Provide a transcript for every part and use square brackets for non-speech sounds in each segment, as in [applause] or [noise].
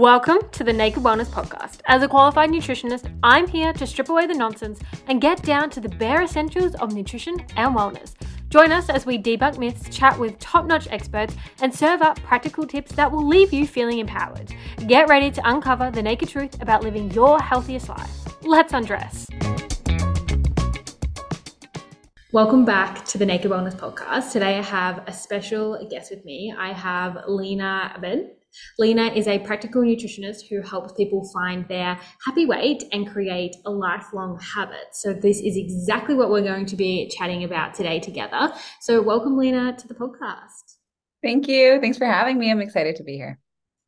Welcome to the Naked Wellness Podcast. As a qualified nutritionist, I'm here to strip away the nonsense and get down to the bare essentials of nutrition and wellness. Join us as we debunk myths, chat with top notch experts, and serve up practical tips that will leave you feeling empowered. Get ready to uncover the naked truth about living your healthiest life. Let's undress. Welcome back to the Naked Wellness Podcast. Today I have a special guest with me. I have Leena Abed. Leena is a practical nutritionist who helps people find their happy weight and create a lifelong habit. So, this is exactly what we're going to be chatting about today together. So, welcome, Leena, to the podcast. Thank you. Thanks for having me. I'm excited to be here.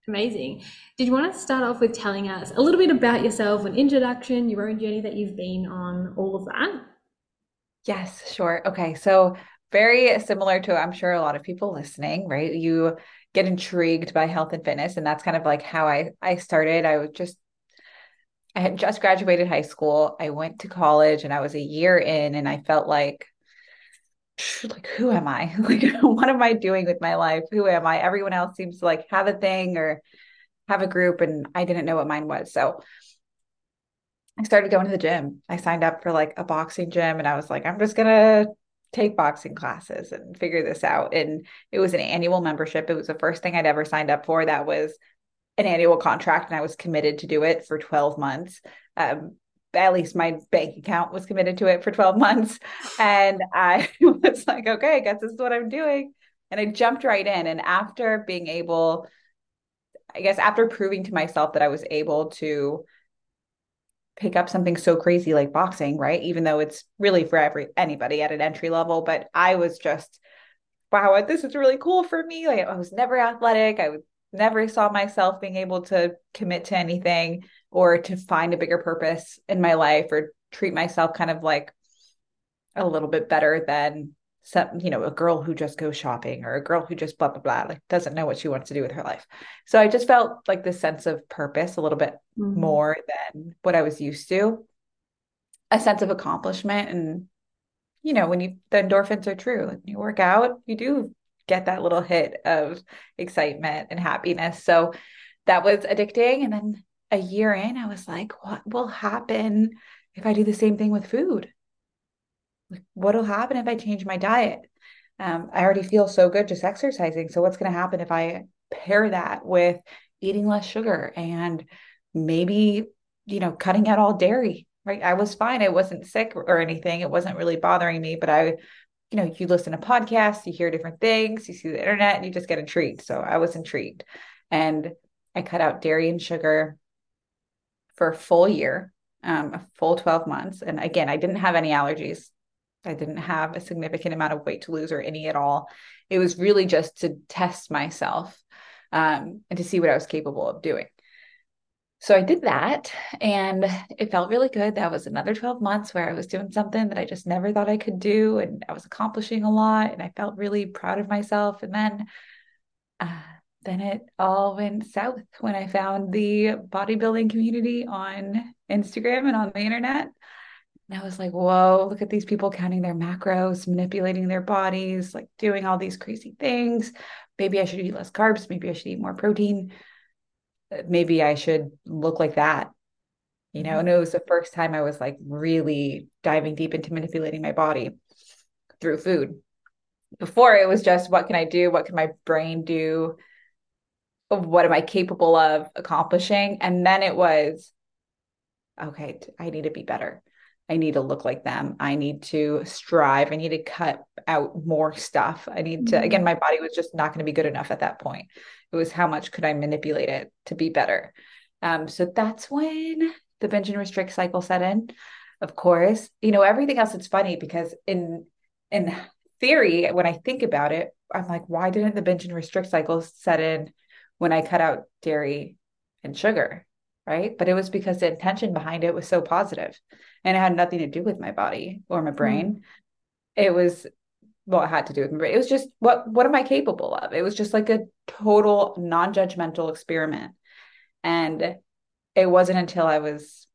Amazing. Did you want to start off with telling us a little bit about yourself, an introduction, your own journey that you've been on, all of that? Yes, sure. Okay. So, very similar to, I'm sure, a lot of people listening, right? You get intrigued by health and fitness and that's kind of like how I I started. I was just I had just graduated high school. I went to college and I was a year in and I felt like like who am I? [laughs] Like [laughs] what am I doing with my life? Who am I? Everyone else seems to like have a thing or have a group and I didn't know what mine was. So I started going to the gym. I signed up for like a boxing gym and I was like I'm just going to take boxing classes and figure this out. And it was an annual membership. It was the first thing I'd ever signed up for that was an annual contract, and I was committed to do it for 12 months. Um, at least my bank account was committed to it for 12 months. [laughs] And I [laughs] was like, okay, I guess this is what I'm doing. And I jumped right in. And after being able, I guess, after proving to myself that I was able to pick up something so crazy like boxing, right? Even though it's really for every anybody at an entry level, but I was just wow, this is really cool for me. Like I was never athletic. I never saw myself being able to commit to anything or to find a bigger purpose in my life or treat myself kind of like a little bit better than some you know a girl who just goes shopping or a girl who just blah blah blah like doesn't know what she wants to do with her life. So i just felt like this sense of purpose a little bit mm-hmm. more than what i was used to. A sense of accomplishment and you know when you the endorphins are true like you work out you do get that little hit of excitement and happiness. So that was addicting. And then a year in i was like what will happen if i do the same thing with food what'll happen if I change my diet? Um, I already feel so good just exercising. So what's going to happen if I pair that with eating less sugar and maybe, you know, cutting out all dairy, right? I was fine. I wasn't sick or anything. It wasn't really bothering me, but I, you know, you listen to podcasts, you hear different things, you see the internet, and you just get intrigued. So I was intrigued. And I cut out dairy and sugar for a full year, um, a full 12 months. And again, I didn't have any allergies. I didn't have a significant amount of weight to lose or any at all. It was really just to test myself um, and to see what I was capable of doing. So I did that and it felt really good. That was another 12 months where I was doing something that I just never thought I could do. And I was accomplishing a lot and I felt really proud of myself. And then, uh, then it all went south when I found the bodybuilding community on Instagram and on the internet. And I was like, whoa, look at these people counting their macros, manipulating their bodies, like doing all these crazy things. Maybe I should eat less carbs. Maybe I should eat more protein. Uh, maybe I should look like that. You know, mm-hmm. and it was the first time I was like really diving deep into manipulating my body through food. Before it was just what can I do? What can my brain do? What am I capable of accomplishing? And then it was, okay, I need to be better I need to look like them. I need to strive. I need to cut out more stuff. I need to, mm-hmm. again, my body was just not going to be good enough at that point. It was how much could I manipulate it to be better? Um, so that's when the binge and restrict cycle set in. Of course, you know, everything else, it's funny because in, in theory, when I think about it, I'm like, why didn't the binge and restrict cycle set in when I cut out dairy and sugar? Right? But it was because the intention behind it was so positive and it had nothing to do with my body or my brain. Mm. It was well, it had to do with my brain. It was just what what am I capable of? It was just like a total non-judgmental experiment. And it wasn't until I was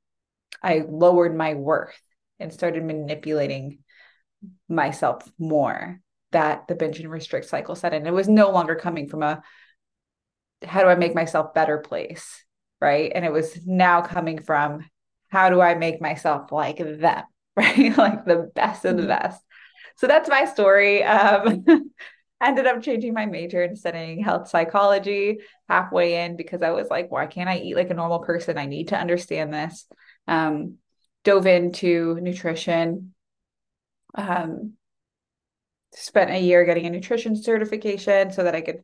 I lowered my worth and started manipulating myself more that the binge and restrict cycle set in. It was no longer coming from a how do I make myself better place? Right? And it was now coming from how do I make myself like them, [laughs] right? like the best of the mm-hmm. best. So that's my story. Um, [laughs] ended up changing my major and studying health psychology halfway in because I was like, why can't I eat like a normal person? I need to understand this. Um, dove into nutrition. Um, spent a year getting a nutrition certification so that I could,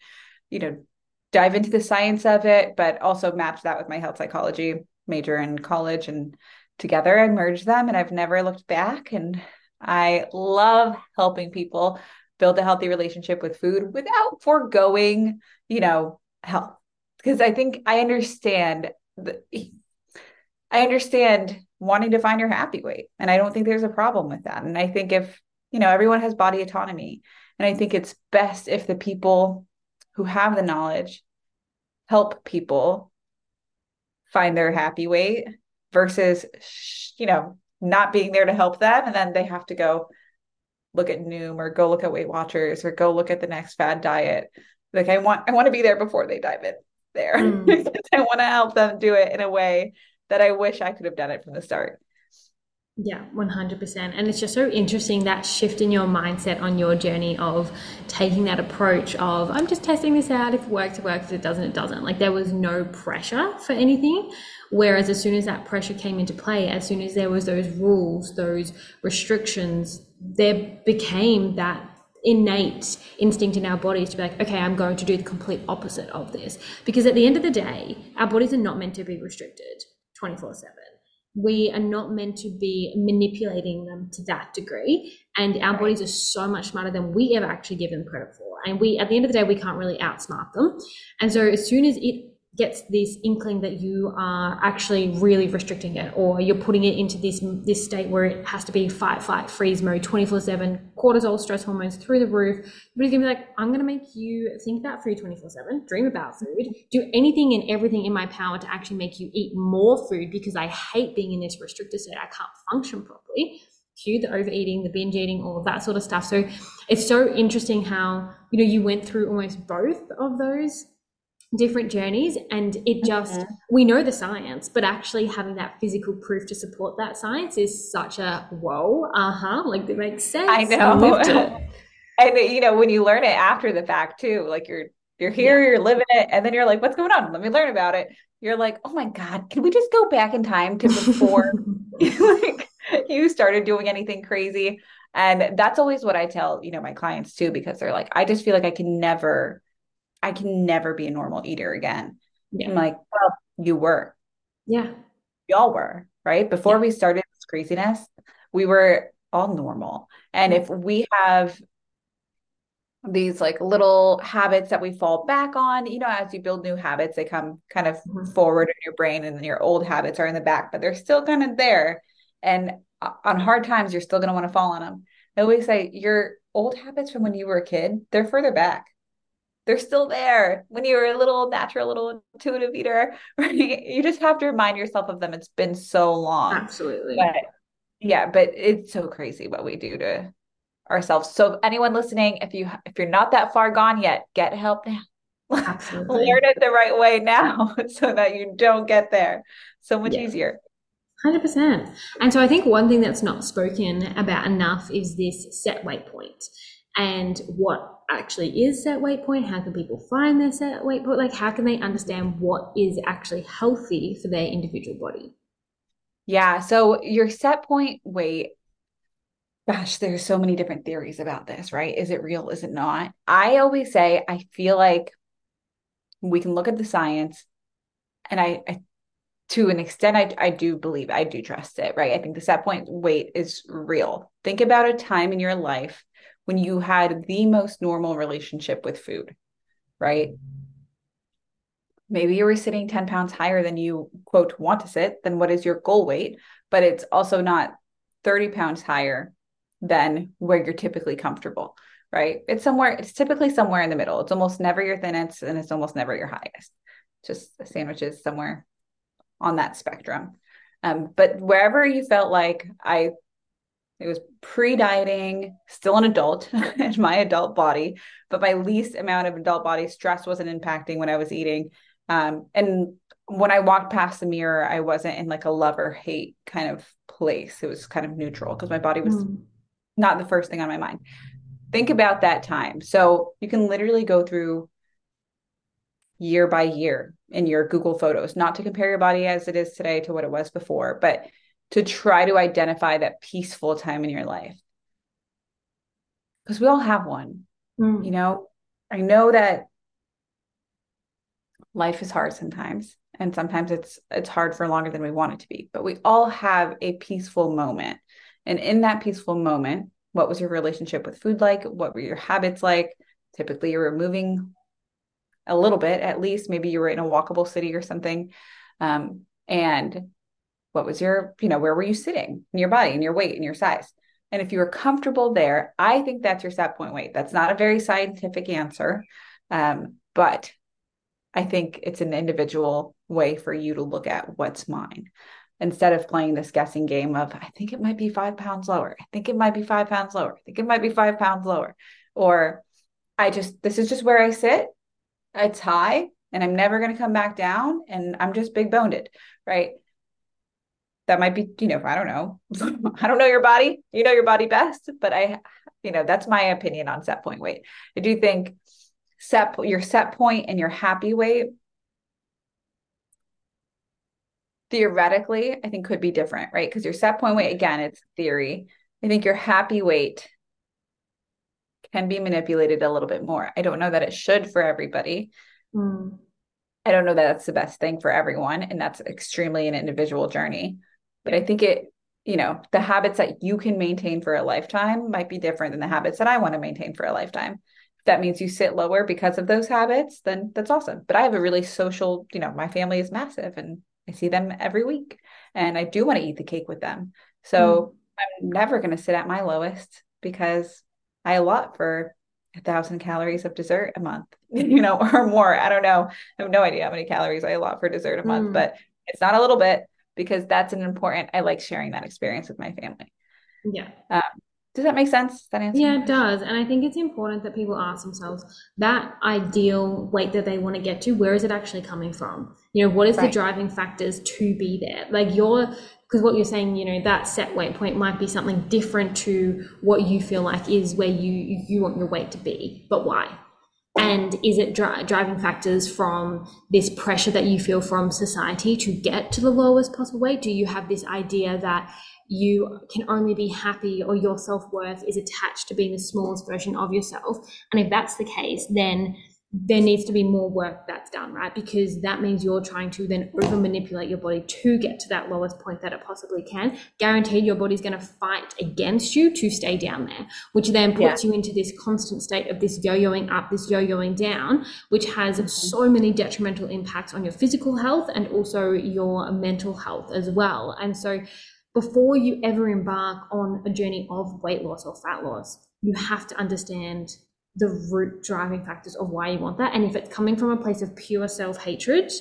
you know, dive into the science of it, but also match that with my health psychology major in college. And together I merged them and I've never looked back. And I love helping people build a healthy relationship with food without foregoing, you know, health. Because I think I understand the, I understand wanting to find your happy weight. And I don't think there's a problem with that. And I think if, you know, everyone has body autonomy. And I think it's best if the people who have the knowledge help people find their happy weight versus, you know, not being there to help them. And then they have to go look at Noom or go look at Weight Watchers or go look at the next fad diet. Like I want, I want to be there before they dive in there. Mm. [laughs] I want to help them do it in a way that I wish I could have done it from the start. Yeah, 100%. And it's just so interesting that shift in your mindset on your journey of taking that approach of, I'm just testing this out. If it works, it works. If it doesn't, it doesn't. Like there was no pressure for anything. Whereas as soon as that pressure came into play, as soon as there was those rules, those restrictions, there became that innate instinct in our bodies to be like, okay, I'm going to do the complete opposite of this. Because at the end of the day, our bodies are not meant to be restricted 24 7 we are not meant to be manipulating them to that degree. And our bodies are so much smarter than we ever actually give them credit for. And we, at the end of the day, we can't really outsmart them. And so as soon as it gets this inkling that you are actually really restricting it or you're putting it into this this state where it has to be fight flight freeze mode 24/7 cortisol stress hormones through the roof. But he's to be like I'm to make you think about food 24/7 dream about food do anything and everything in my power to actually make you eat more food because I hate being in this restricted state. I can't function properly. Cue the overeating the binge eating all of that sort of stuff. So it's so interesting how you know you went through almost both of those different journeys and it just mm-hmm. we know the science but actually having that physical proof to support that science is such a whoa uh-huh like it makes sense. i know [laughs] and you know when you learn it after the fact too like you're you're here yeah. you're living it and then you're like what's going on? Let me learn about it. You're like oh my god can we just go back in time to before [laughs] [laughs] like you started doing anything crazy? And that's always what i tell you know my clients too because they're like i just feel like i can never I can never be a normal eater again. Yeah. I'm like, well, you were. Yeah. We all were, right? Before yeah. we started this craziness, we were all normal. And if we have these like little habits that we fall back on, you know, as you build new habits, they come kind of mm-hmm. forward in your brain and then your old habits are in the back, but they're still kind of there. And on hard times, you're still going to want to fall on them. I always say your old habits from when you were a kid, they're further back they're still there. When you're a little natural little intuitive eater [laughs] right? you just have to remind yourself of them. It's been so long. Absolutely. But, yeah but it's so crazy what we do to ourselves. So anyone listening if you if you're not that far gone yet get help now. [laughs] Absolutely. Learn it the right way now [laughs] so that you don't get there. So much yeah. easier. 100% and so i think one thing that's not spoken about enough is this set weight point and what actually is set weight point how can people find their set weight point like how can they understand what is actually healthy for their individual body? Yeah so your set point weight gosh there's so many different theories about this right? Is it real? Is it not? I always say i feel like we can look at the science and i, I to an extent I, I do believe i do trust it right? I think the set point weight is real. Think about a time in your life when you had the most normal relationship with food, right? Maybe you were sitting 10 pounds higher than you, quote, want to sit, than what is your goal weight, but it's also not 30 pounds higher than where you're typically comfortable, right? It's somewhere, it's typically somewhere in the middle. It's almost never your thinnest and it's almost never your highest. Just sandwiches somewhere on that spectrum. Um, but wherever you felt like I it was pre dieting, still an adult [laughs] in my adult body, but my least amount of adult body stress wasn't impacting when I was eating. Um, and when I walked past the mirror, I wasn't in like a love or hate kind of place. It was kind of neutral because my body was mm. not the first thing on my mind. Think about that time. So you can literally go through year by year in your Google photos, not to compare your body as it is today to what it was before, but to try to identify that peaceful time in your life. Because we all have one. Mm. You know, I know that life is hard sometimes and sometimes it's it's hard for longer than we want it to be but we all have a peaceful moment and in that peaceful moment what was your relationship with food like what were your habits like typically you were moving a little bit at least maybe you were in a walkable city or something um, and what was your you know where were you sitting? In your body and your weight and your size. And if you were comfortable there i think that's your set point weight. That's not a very scientific answer um, but i think it's an individual way for you to look at what's mine. Instead of playing this guessing game of i think it might be five pounds lower. I think it might be five pounds lower. I think it might be five pounds lower. Or i just this is just where i sit. It's high and I'm never going to come back down and I'm just big boned, right? That might be, you know, I don't know. [laughs] I don't know your body. You know your body best, but I, you know, that's my opinion on set point weight. I do think set your set point and your happy weight theoretically, I think could be different, right? Because your set point weight, again, it's theory. I think your happy weight can be manipulated a little bit more. I don't know that it should for everybody. Mm. I don't know that that's the best thing for everyone. And that's extremely an individual journey. But I think it, you know, the habits that you can maintain for a lifetime might be different than the habits that I want to maintain for a lifetime. If that means you sit lower because of those habits, then that's awesome. But I have a really social, you know, my family is massive and I see them every week and I do want to eat the cake with them. So mm. I'm never going to sit at my lowest because I allot for a thousand calories of dessert a month, [laughs] you know, or more. I don't know. I have no idea how many calories I allot for dessert a month, mm. but it's not a little bit because that's an important, I like sharing that experience with my family. Yeah. Um, does that make sense? That answer? Yeah, it does. And I think it's important that people ask themselves that ideal weight that they want to get to, where is it actually coming from? You know, what is right. the driving factors to be there? Like your because what you're saying, you know, that set weight point might be something different to what you feel like is where you you want your weight to be, but why? And is it dri- driving factors from this pressure that you feel from society to get to the lowest possible weight? Do you have this idea that you can only be happy or your self worth is attached to being the smallest version of yourself? And if that's the case, then there needs to be more work that's done, right? Because that means you're trying to then over manipulate your body to get to that lowest point that it possibly can. Guaranteed, your body's going to fight against you to stay down there, which then puts yeah. you into this constant state of this yo yoing up, this yo yoing down, which has mm-hmm. so many detrimental impacts on your physical health and also your mental health as well. And so, before you ever embark on a journey of weight loss or fat loss, you have to understand the root driving factors of why you want that. And if it's coming from a place of pure self hatred,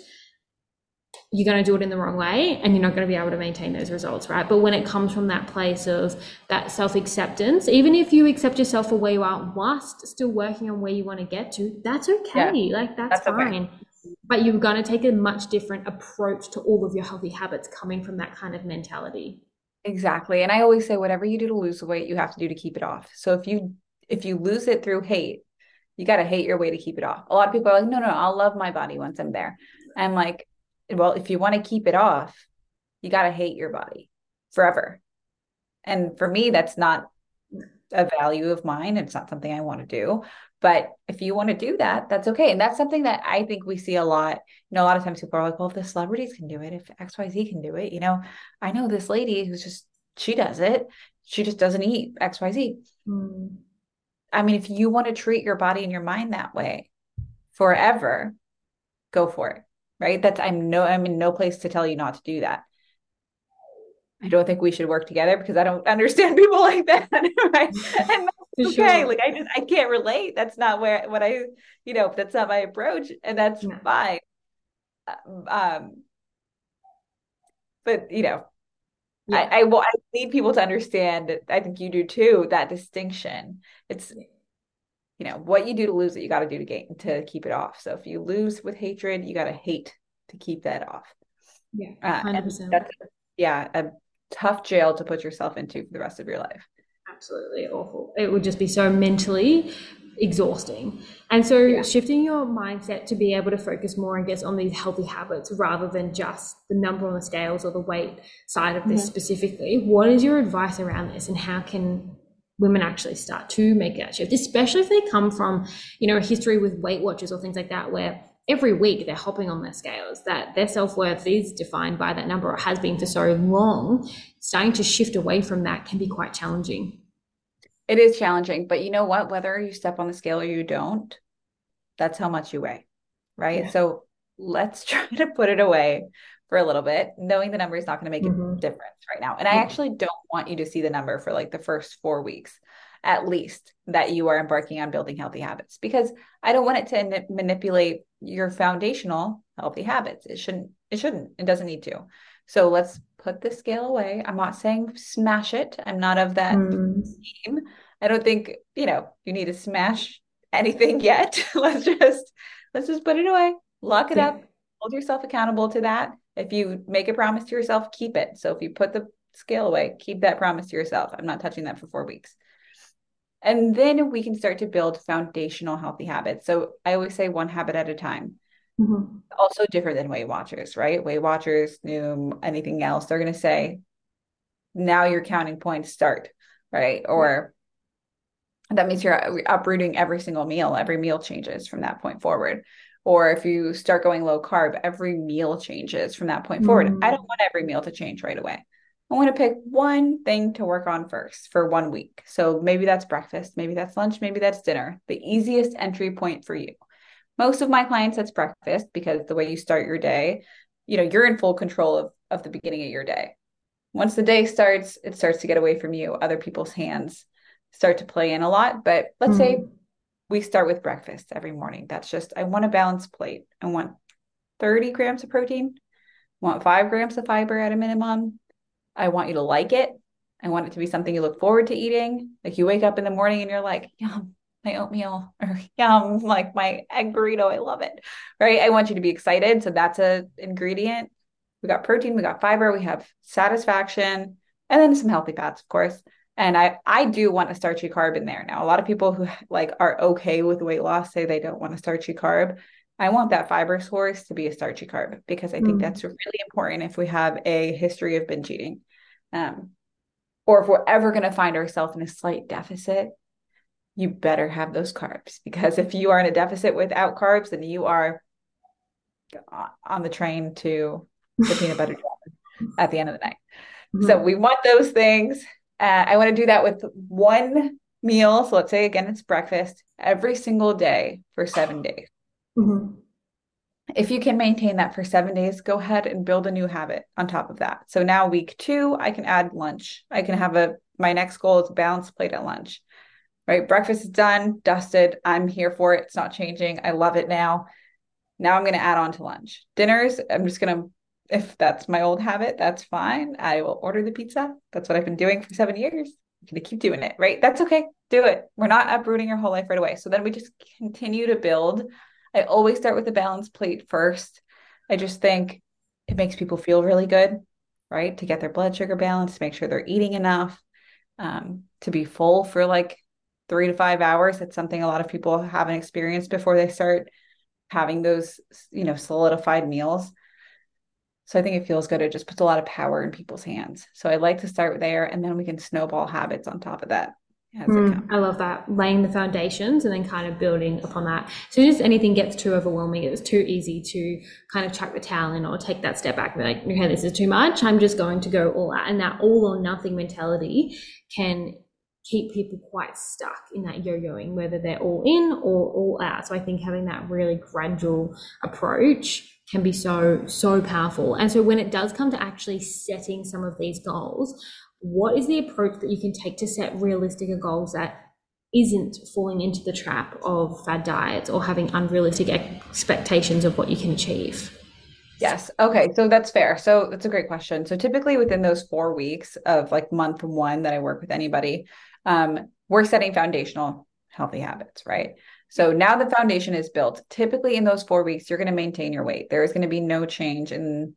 you're going to do it in the wrong way and you're not going to be able to maintain those results, right? But when it comes from that place of that self acceptance, even if you accept yourself for where you are whilst still working on where you want to get to, that's okay. Yeah, like, that's, that's fine. Okay. But you're going to take a much different approach to all of your healthy habits coming from that kind of mentality. Exactly. And I always say, whatever you do to lose the weight, you have to do to keep it off. So if you if you lose it through hate, you got to hate your way to keep it off. A lot of people are like, no, no, I'll love my body once I'm there. I'm like, well, if you want to keep it off, you got to hate your body forever. And for me, that's not a value of mine. It's not something I want to do. But if you want to do that, that's okay. And that's something that I think we see a lot. You know, a lot of times people are like, well, if the celebrities can do it, if XYZ can do it, you know, I know this lady who's just, she does it. She just doesn't eat XYZ. Mm. I mean, if you want to treat your body and your mind that way forever, go for it. Right. That's I'm no I'm in no place to tell you not to do that. I don't think we should work together because I don't [laughs] understand people like that. [laughs] Right. And that's okay. Sure. Like I just I can't relate. That's not where what I, you know, that's not my approach. And that's yeah. fine. Um but you know, yeah. I, I I need people to understand I think you do too, that distinction. It's you know, what you do to lose it, you gotta do to gain to keep it off. So if you lose with hatred, you gotta hate to keep that off. Yeah. Uh, that's, yeah, a tough jail to put yourself into for the rest of your life. Absolutely awful. It would just be so mentally exhausting. And so yeah. shifting your mindset to be able to focus more, I guess, on these healthy habits rather than just the number on the scales or the weight side of this mm-hmm. specifically. What is your advice around this and how can women actually start to make that shift, especially if they come from, you know, a history with Weight Watchers or things like that where every week they're hopping on their scales, that their self-worth is defined by that number or has been for so long, starting to shift away from that can be quite challenging. It is challenging, but you know what? Whether you step on the scale or you don't, that's how much you weigh, right? Yeah. So let's [laughs] try to put it away for a little bit, knowing the number is not going to make mm-hmm. a difference right now. And I actually don't want you to see the number for like the first four weeks, at least that you are embarking on building healthy habits, because I don't want it to manipulate your foundational healthy habits. It shouldn't, it shouldn't, it doesn't need to. So let's put the scale away. I'm not saying smash it. I'm not of that mm. team. I don't think, you know, you need to smash anything [laughs] yet. let's just let's just put it away. Lock it yeah. up. Hold yourself accountable to that. If you make a promise to yourself, keep it. So if you put the scale away, keep that promise to yourself. I'm not touching that for 4 weeks. And then we can start to build foundational healthy habits. So I always say one habit at a time. Mm-hmm. Also different than Weight Watchers, right? Weight Watchers, Noom, anything else, they're going to say, now your counting points start, right? Or that means you're uprooting every single meal. Every meal changes from that point forward. Or if you start going low carb, every meal changes from that point mm-hmm. forward. I don't want every meal to change right away. I want to pick one thing to work on first for one week. So maybe that's breakfast, maybe that's lunch, maybe that's dinner, the easiest entry point for you most of my clients it's breakfast because the way you start your day you know you're in full control of of the beginning of your day. Once the day starts it starts to get away from you. Other people's hands start to play in a lot. But let's mm-hmm. say we start with breakfast every morning. That's just i want a balanced plate. I want 30 grams of protein. I want 5 grams of fiber at a minimum. I want you to like it. I want it to be something you look forward to eating. Like you wake up in the morning and you're like yum my oatmeal or [laughs] yum, like my egg burrito. I love it. Right. I want you to be excited. So that's a ingredient. We got protein, we got fiber, we have satisfaction, and then some healthy fats, of course. And I I do want a starchy carb in there. Now, a lot of people who like are okay with weight loss say they don't want a starchy carb. I want that fiber source to be a starchy carb because I think mm. that's really important if we have a history of binge eating. Um, or if we're ever going to find ourselves in a slight deficit, you better have those carbs because if you are in a deficit without carbs, then you are on the train to the peanut butter job at the end of the night. Mm-hmm. So we want those things. Uh, I want to do that with one meal. So let's say again, it's breakfast every single day for seven days. Mm-hmm. If you can maintain that for seven days, go ahead and build a new habit on top of that. So now week two, I can add lunch. I can have a my next goal is a balanced plate at lunch right? Breakfast is done, dusted. I'm here for it. It's not changing. I love it now. Now I'm going to add on to lunch. Dinners, I'm just going to, if that's my old habit, that's fine. I will order the pizza. That's what I've been doing for seven years. I'm going to keep doing it, right? That's okay. Do it. We're not uprooting your whole life right away. So then we just continue to build. I always start with a balanced plate first. I just think it makes people feel really good, right? To get their blood sugar balanced, make sure they're eating enough, um, to be full for like three to five hours. It's something a lot of people haven't experienced before they start having those, you know, solidified meals. So I think it feels good. It just puts a lot of power in people's hands. So I like to start there and then we can snowball habits on top of that. Mm, I love that. Laying the foundations and then kind of building upon that. As soon as anything gets too overwhelming, it's too easy to kind of chuck the towel in or take that step back and be like, okay, this is too much. I'm just going to go all out. And that all or nothing mentality can keep people quite stuck in that yo-yoing, whether they're all in or all out. So I think having that really gradual approach can be so, so powerful. And so when it does come to actually setting some of these goals, what is the approach that you can take to set realistic goals that isn't falling into the trap of fad diets or having unrealistic expectations of what you can achieve? Yes. Okay. So that's fair. So that's a great question. So typically within those four weeks of like month one that I work with anybody, um, we're setting foundational healthy habits, right? So now the foundation is built. Typically in those four weeks, you're going to maintain your weight. There is going to be no change in,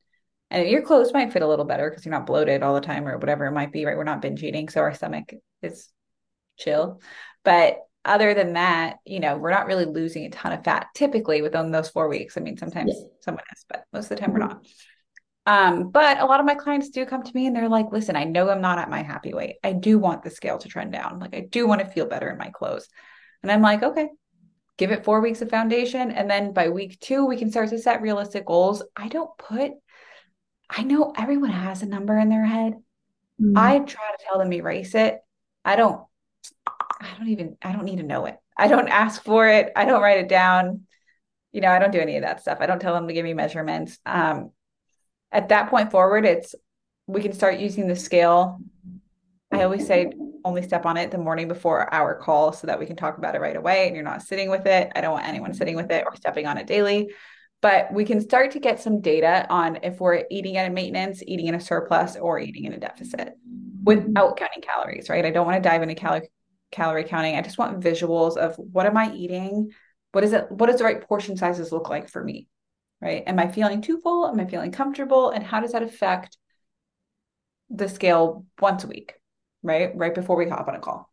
and your clothes might fit a little better because you're not bloated all the time or whatever it might be, right? We're not binge eating. So our stomach is chill. But other than that, you know, we're not really losing a ton of fat typically within those four weeks. I mean, sometimes yeah. someone is, but most of the time mm-hmm. we're not. Um, but a lot of my clients do come to me and they're like, listen, I know I'm not at my happy weight. I do want the scale to trend down. Like I do want to feel better in my clothes. And I'm like, okay, give it four weeks of foundation. And then by week two, we can start to set realistic goals. I don't put, I know everyone has a number in their head. Mm-hmm. I try to tell them erase it. I don't, I don't even, I don't need to know it. I don't ask for it. I don't write it down. You know, I don't do any of that stuff. I don't tell them to give me measurements. Um, at that point forward, it's we can start using the scale. I always say only step on it the morning before our call so that we can talk about it right away and you're not sitting with it. I don't want anyone sitting with it or stepping on it daily. But we can start to get some data on if we're eating at a maintenance, eating in a surplus, or eating in a deficit without counting calories, right? I don't want to dive into calorie calorie counting. I just want visuals of what am I eating? What is it? What does the right portion sizes look like for me? Right? Am I feeling too full? Am I feeling comfortable? And how does that affect the scale once a week? Right? Right before we hop on a call.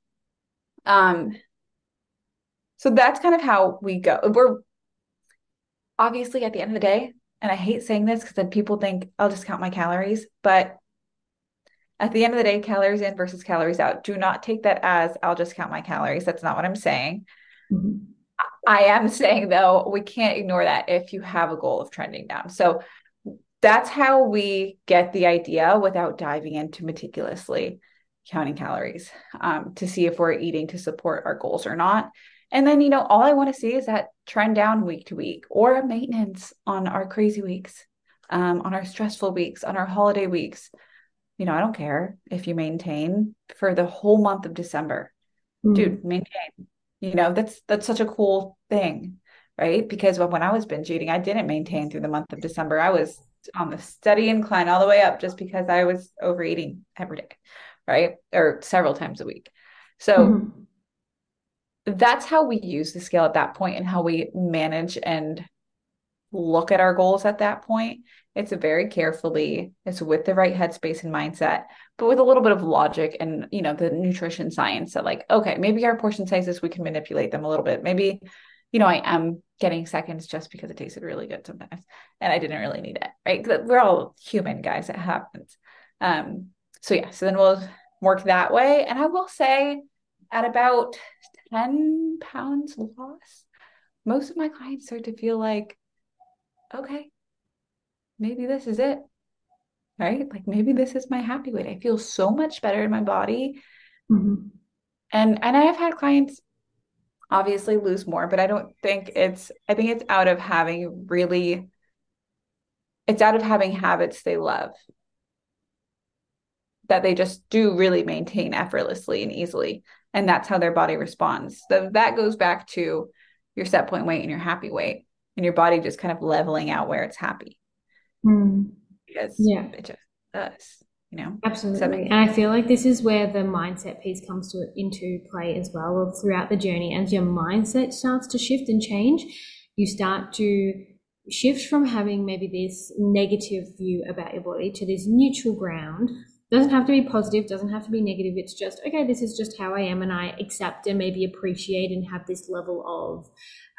Um so that's kind of how we go. We're obviously at the end of the day, and I hate saying this because then people think I'll just count my calories, but at the end of the day, calories in versus calories out. Do not take that as I'll just count my calories. That's not what I'm saying. Mm-hmm. I am saying though, we can't ignore that if you have a goal of trending down. So that's how we get the idea without diving into meticulously counting calories um, to see if we're eating to support our goals or not. And then, you know, all I want to see is that trend down week to week or a maintenance on our crazy weeks, um, on our stressful weeks, on our holiday weeks you know, I don't care if you maintain for the whole month of December. Mm. Dude, maintain. You know, that's that's such a cool thing, right? Because when, when I was binge eating, I didn't maintain through the month of December. I was on the steady incline all the way up just because I was overeating every day, right? Or several times a week. So mm that's how we use the scale at that point and how we manage and look at our goals at that point it's very carefully, it's with the right headspace and mindset, but with a little bit of logic and, you know, the nutrition science that, like, okay, maybe our portion sizes, we can manipulate them a little bit. Maybe, you know, I am getting seconds just because it tasted really good sometimes and I didn't really need it, right? We're all human, guys. It happens. Um, so, yeah, so then we'll work that way. And I will say, at about 10 pounds loss, most of my clients start to feel like, okay, maybe this is it. Right? Like maybe this is my happy weight. I feel so much better in my body. Mm-hmm. And and I have had clients obviously lose more, but I don't think it's I think it's out of having really it's out of having habits they love that they just do really maintain effortlessly and easily. And that's how their body responds. So that goes back to your set point weight and your happy weight and your body just kind of leveling out where it's happy. Mm. Because yeah. it just does, you know? Absolutely. And I feel like this is where the mindset piece comes to into play as well throughout the journey. As your mindset starts to shift and change, you start to shift from having maybe this negative view about your body to this neutral ground doesn't have to be positive doesn't have to be negative. It's just okay this is just how i am and i accept and maybe appreciate and have this level of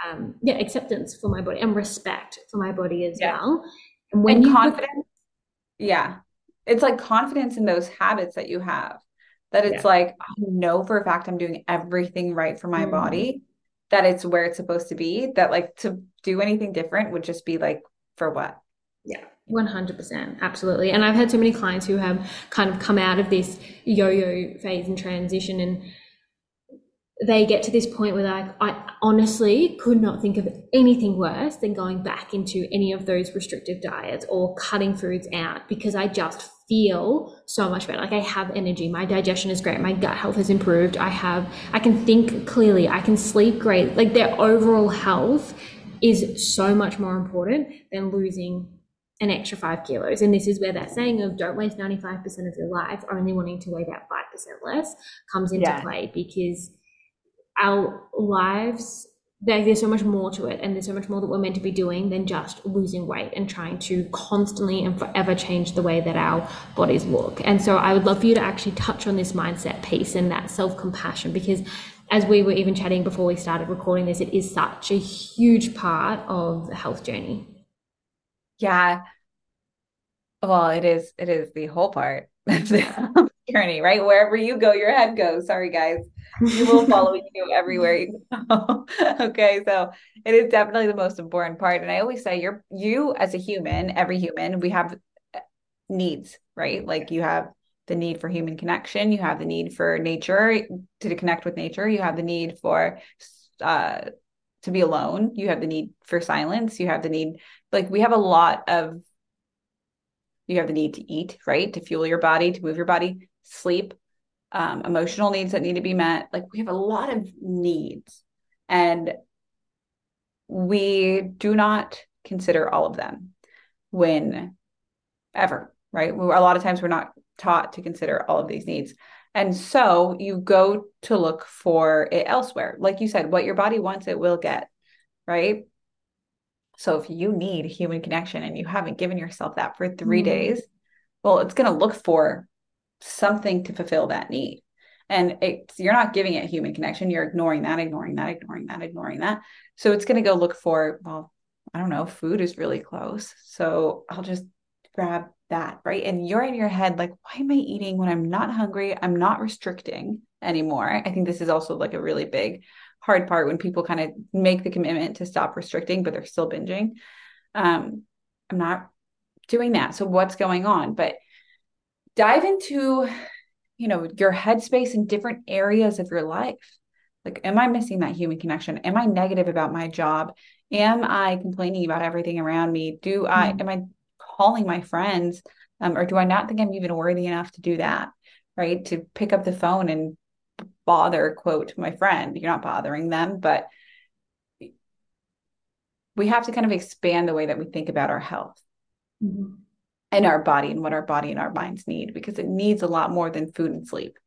um, yeah acceptance for my body and respect for my body as yeah. well. When and confidence yeah. It's like confidence in those habits that you have that it's yeah. like i know for a fact i'm doing everything right for my mm body that it's where it's supposed to be that like to do anything different would just be like for what? Yeah 100% absolutely and i've had so many clients who have kind of come out of this yo-yo phase and transition and they get to this point where like I honestly could not think of anything worse than going back into any of those restrictive diets or cutting foods out because I just feel so much better. Like I have energy, my digestion is great, my gut health has improved. I have I can think clearly, I can sleep great. Like their overall health is so much more important than losing an extra five kilos. And this is where that saying of don't waste 95% of your life only wanting to weigh that 5% less comes into yeah. play because our lives like there's so much more to it and there's so much more that we're meant to be doing than just losing weight and trying to constantly and forever change the way that our bodies look and so i would love for you to actually touch on this mindset piece and that self-compassion because as we were even chatting before we started recording this it is such a huge part of the health journey yeah. Well it is it is the whole part [laughs] of the [laughs] journey right? Wherever you go your head goes. Sorry guys. You will follow [laughs] you everywhere you go. okay, so it is definitely the most important part. And I always say you're you as a human, every human, we have needs, right? Like you have the need for human connection, you have the need for nature to connect with nature, you have the need for uh to be alone, you have the need for silence, you have the need like we have a lot of you have the need to eat, right? To fuel your body, to move your body, sleep, um, emotional needs that need to be met. Like we have a lot of needs, and we do not consider all of them when ever, right? A lot of times we're not taught to consider all of these needs. And so you go to look for it elsewhere. Like you said, what your body wants, it will get, right? So if you need human connection and you haven't given yourself that for 3 mm-hmm. days, well, it's going to look for something to fulfill that need. And it's you're not giving it human connection. You're ignoring that, ignoring that, ignoring that, ignoring that. So it's going to go look for, well, I don't know, food is really close. So I'll just grab that, right? And you're in your head like, why am I eating when I'm not hungry? I'm not restricting anymore. I think this is also like a really big hard part when people kind of make the commitment to stop restricting, but they're still binging. Um, I'm not doing that. So what's going on? But dive into you know your headspace in different areas of your life like am i missing that human connection am i negative about my job am i complaining about everything around me do i mm-hmm. am i calling my friends um, or do i not think i'm even worthy enough to do that right to pick up the phone and bother quote my friend you're not bothering them but we have to kind of expand the way that we think about our health mm-hmm and our body and what our body and our minds need because it needs a lot more than food and sleep.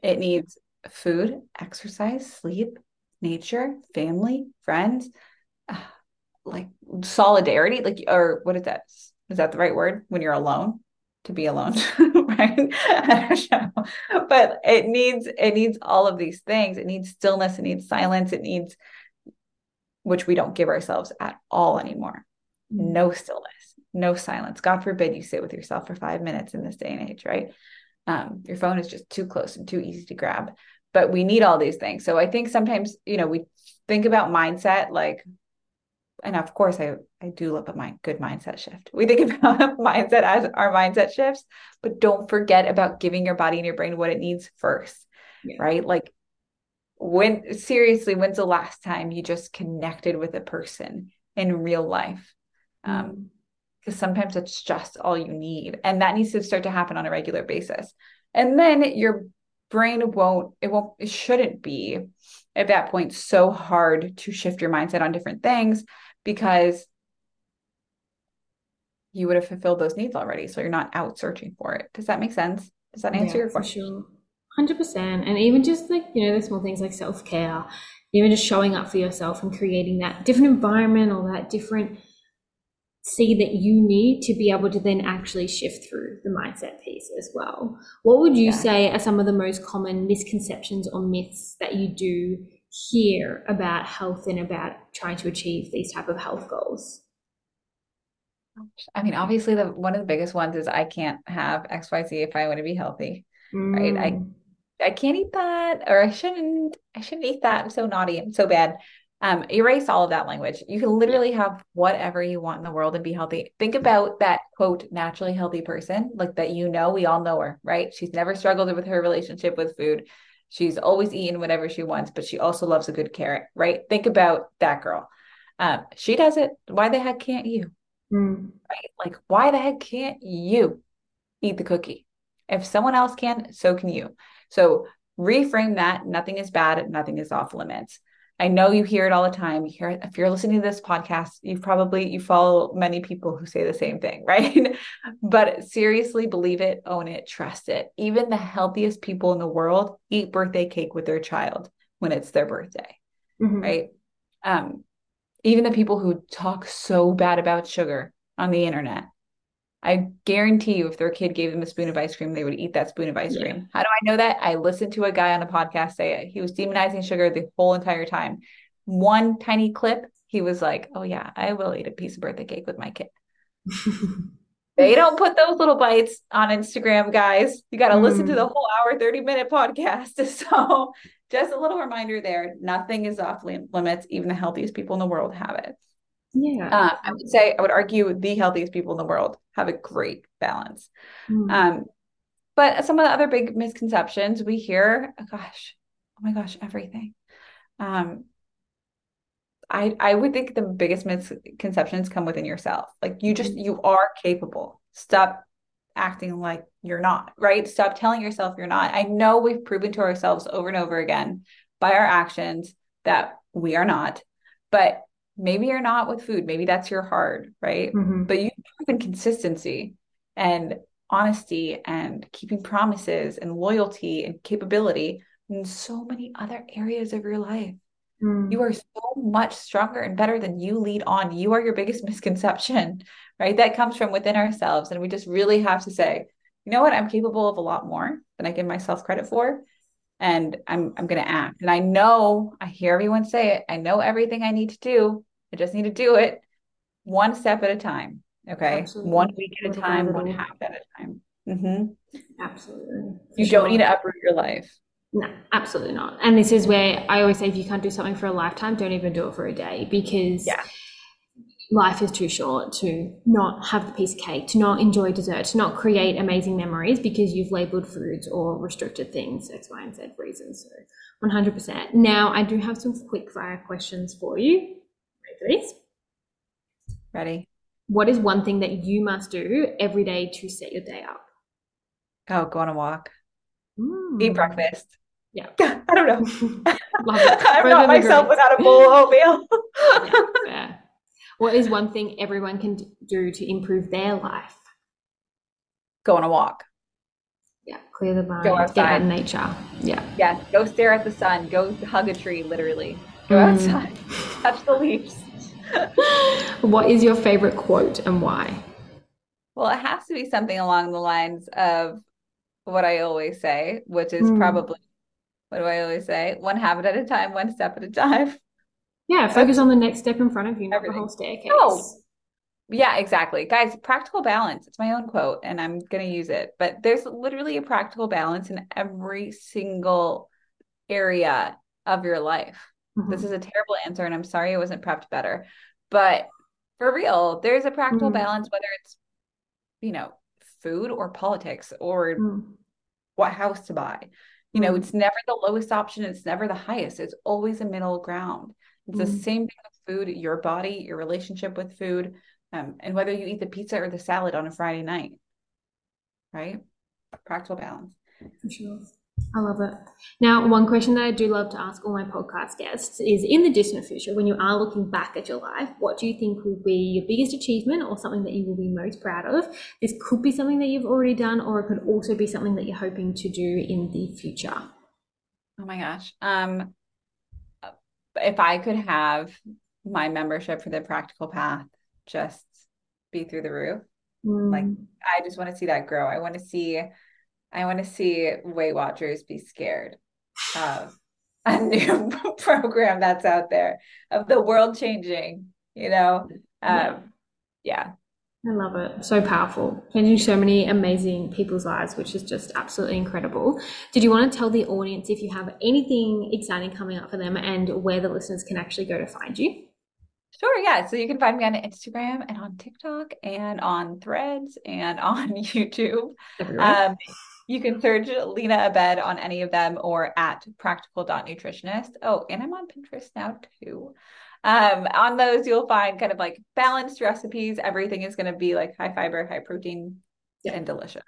It needs food, exercise, sleep, nature, family, friends, uh, like solidarity, like or what is that? Is that the right word when you're alone? To be alone, [laughs] right? [laughs] but it needs it needs all of these things. It needs stillness. It needs silence. It needs which we don't give ourselves at all anymore. Mm-hmm. No stillness no silence. God forbid you sit with yourself for five minutes in this day and age, right? Um, your phone is just too close and too easy to grab. But we need all these things. So I think sometimes, you know, we think about mindset like, and of course I I do love a mind good mindset shift. We think about [laughs] mindset as our mindset shifts, but don't forget about giving your body and your brain what it needs first. Yeah. Right. Like when seriously, when's the last time you just connected with a person in real life? Um, mm-hmm because sometimes it's just all you need and that needs to start to happen on a regular basis and then your brain won't it won't it shouldn't be at that point so hard to shift your mindset on different things because you would have fulfilled those needs already so you're not out searching for it does that make sense does that answer yeah, your question sure. 100% and even just like you know the small things like self-care even just showing up for yourself and creating that different environment or that different see that you need to be able to then actually shift through the mindset piece as well. What would you yeah. say are some of the most common misconceptions or myths that you do hear about health and about trying to achieve these type of health goals? I mean, obviously the one of the biggest ones is I can't have XYZ if I want to be healthy. Mm. Right. I mm. I can't eat that or I shouldn't I shouldn't eat that. I'm so naughty. I'm so bad um, erase all of that language. You can literally have whatever you want in the world and be healthy. Think about that quote, naturally healthy person, like that you know, we all know her, right? She's never struggled with her relationship with food. She's always eating whatever she wants, but she also loves a good carrot, right? Think about that girl. Um, she does it. Why the heck can't you? Mm. Right? Like, why the heck can't you eat the cookie? If someone else can, so can you. So reframe that. Nothing is bad. Nothing is off limits. I know you hear it all the time. You hear if you're listening to this podcast, you probably you follow many people who say the same thing, [laughs] right? but seriously, believe it, own it, trust it. Even the healthiest people in the world eat birthday cake with their child when it's their birthday, mm-hmm. right? Um, even the people who talk so bad about sugar on the internet, I guarantee you, if their kid gave them a spoon of ice cream, they would eat that spoon of ice Yeah. cream. How do I know that? I listened to a guy on a podcast say it. He was demonizing sugar the whole entire time. One tiny clip, he was like, Oh, yeah, I will eat a piece of birthday cake with my kid. [laughs] They don't put those little bites on Instagram, guys. You got to listen to the Mm. whole hour, 30 minute podcast. [laughs] So, just a little reminder there nothing is off limits. Even the healthiest people in the world have it. Yeah. Uh, I would say, I would argue the healthiest people in the world have a great balance. Mm. Um, but some of the other big misconceptions we hear, oh gosh, oh my gosh, everything. Um, I I would think the biggest misconceptions come within yourself. Like you just you are capable. Stop acting like you're not, right? Stop telling yourself you're not. I know we've proven to ourselves over and over again by our actions that we are not, but maybe you're not with food. Maybe that's your hard, right? Mhm. But you've proven consistency and honesty and keeping promises and loyalty and capability in so many other areas of your life. Mm. You are so much stronger and better than you lead on. You are your biggest [laughs] misconception, right? That comes from within ourselves. And we just really have to say, you know what? I'm capable of a lot more than I give myself credit for. And I'm I'm gonna act. And I know I hear everyone say it. I know everything I need to do. I just need to do it one step at a time. Okay. Absolutely. One week at a time, one half at a time. Mhm. Absolutely. You For don't need to uproot your life. No, absolutely not. And this is where I always say if you can't do something for a lifetime, don't even do it for a day because Yeah. life is too short to not have the piece of cake, to not enjoy dessert, to not create amazing memories because you've labeled foods or restricted things, X, Y, and Z reasons. So 100%. Now, I do have some quick fire questions for you. Ready for these? Ready? What is one thing that you must do every day to set your day up? Oh, go on a walk. Mm. Eat breakfast. Yeah. [laughs] I don't know. [laughs] [laughs] I'm not myself without a bowl of oatmeal. Yeah. What is one thing everyone can do to improve their life? Go on a walk. Yeah, clear the mind, Go get out outside. in nature. Yeah. Yes. Go stare at the sun. Go hug a tree, literally. Go Mm. outside. Touch the leaves. What is your favorite quote and why? Well, it has to be something along the lines of what I always say, which is Mm. probably what do I always say? One habit at a time, one step at a time. Yeah, [laughs] focus on the next step in front of you, not Everything. the whole staircase. Oh. Yeah, exactly. Guys, practical balance. It's my own quote and I'm going to use it. But there's literally a practical balance in every single area of your life. This is a terrible answer and I'm sorry I wasn't prepped better. But for real, there's a practical Mm. balance, whether it's, you know, food or politics or Mm. what house to buy. You know, Mm. it's never the lowest option, it's never the highest. It's always a middle ground. It's the same thing with food, your body, your relationship with food, um, and whether you eat the pizza or the salad on a Friday night. Right? Practical balance. For sure. I love it. Now, one question that I do love to ask all my podcast guests is in the distant future, when you are looking back at your life, what do you think will be your biggest achievement or something that you will be most proud of? This could be something that you've already done, or it could also be something that you're hoping to do in the future. Oh my gosh. Um, if I could have my membership for the practical path just be through the roof, Like, Mm, I just want to see that grow. I want to see, I want to see Weight Watchers be scared of [laughs] a new [laughs] program that's out there of the world changing, you know? Yeah. Um, yeah. I love it. So powerful. Changing so many amazing people's lives, which is just absolutely incredible. Did you want to tell the audience if you have anything exciting coming up for them and where the listeners can actually go to find you? Sure, yeah. So you can find me on Instagram and on TikTok and on Threads and [laughs] on YouTube. You can search Leena Abed on any of them or at practical.nutritionist. Oh, and I'm on Pinterest now too. Um, on those, you'll find kind of like balanced recipes. Everything is going to be like high fiber, high protein, Yeah. and delicious,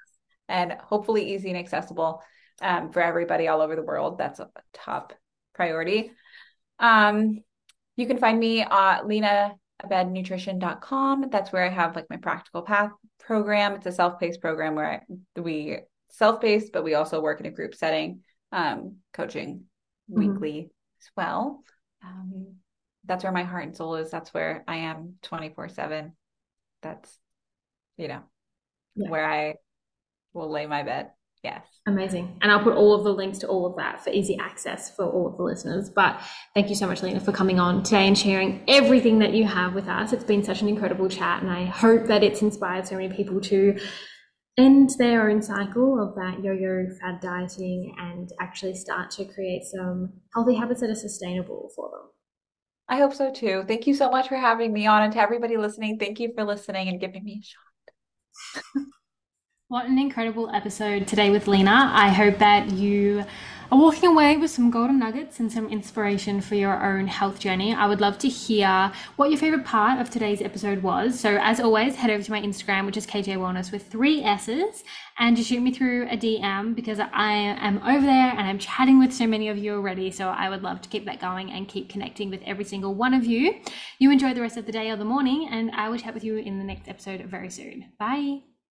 and hopefully easy and accessible um, for everybody all over the world. That's a top priority. Um, you can find me at leenaabednutrition.com. That's where I have like my practical path program. It's a self-paced program where I, we self-paced, but we also work in a group setting, um, coaching Mhm. weekly as well. Um, that's where my heart and soul is. That's where I am 24 7. That's, you know, yeah. where I will lay my bed. Yes. Amazing. And I'll put all of the links to all of that for easy access for all of the listeners. But thank you so much, Leena, for coming on today and sharing everything that you have with us. It's been such an incredible chat, and I hope that it's inspired so many people to end their own cycle of that yo-yo fad dieting and actually start to create some healthy habits that are sustainable for them. I hope so too. Thank you so much for having me on and to everybody listening, thank you for listening and giving me a shot. [laughs] What an incredible episode today with Leena. I hope that you are walking away with some golden nuggets and some inspiration for your own health journey. I would love to hear what your favorite part of today's episode was. So, as always, head over to my Instagram, which is KJ Wellness with three S's, and just shoot me through a DM because I am over there and I'm chatting with so many of you already. So, I would love to keep that going and keep connecting with every single one of you. You enjoy the rest of the day or the morning, and I will chat with you in the next episode very soon. Bye.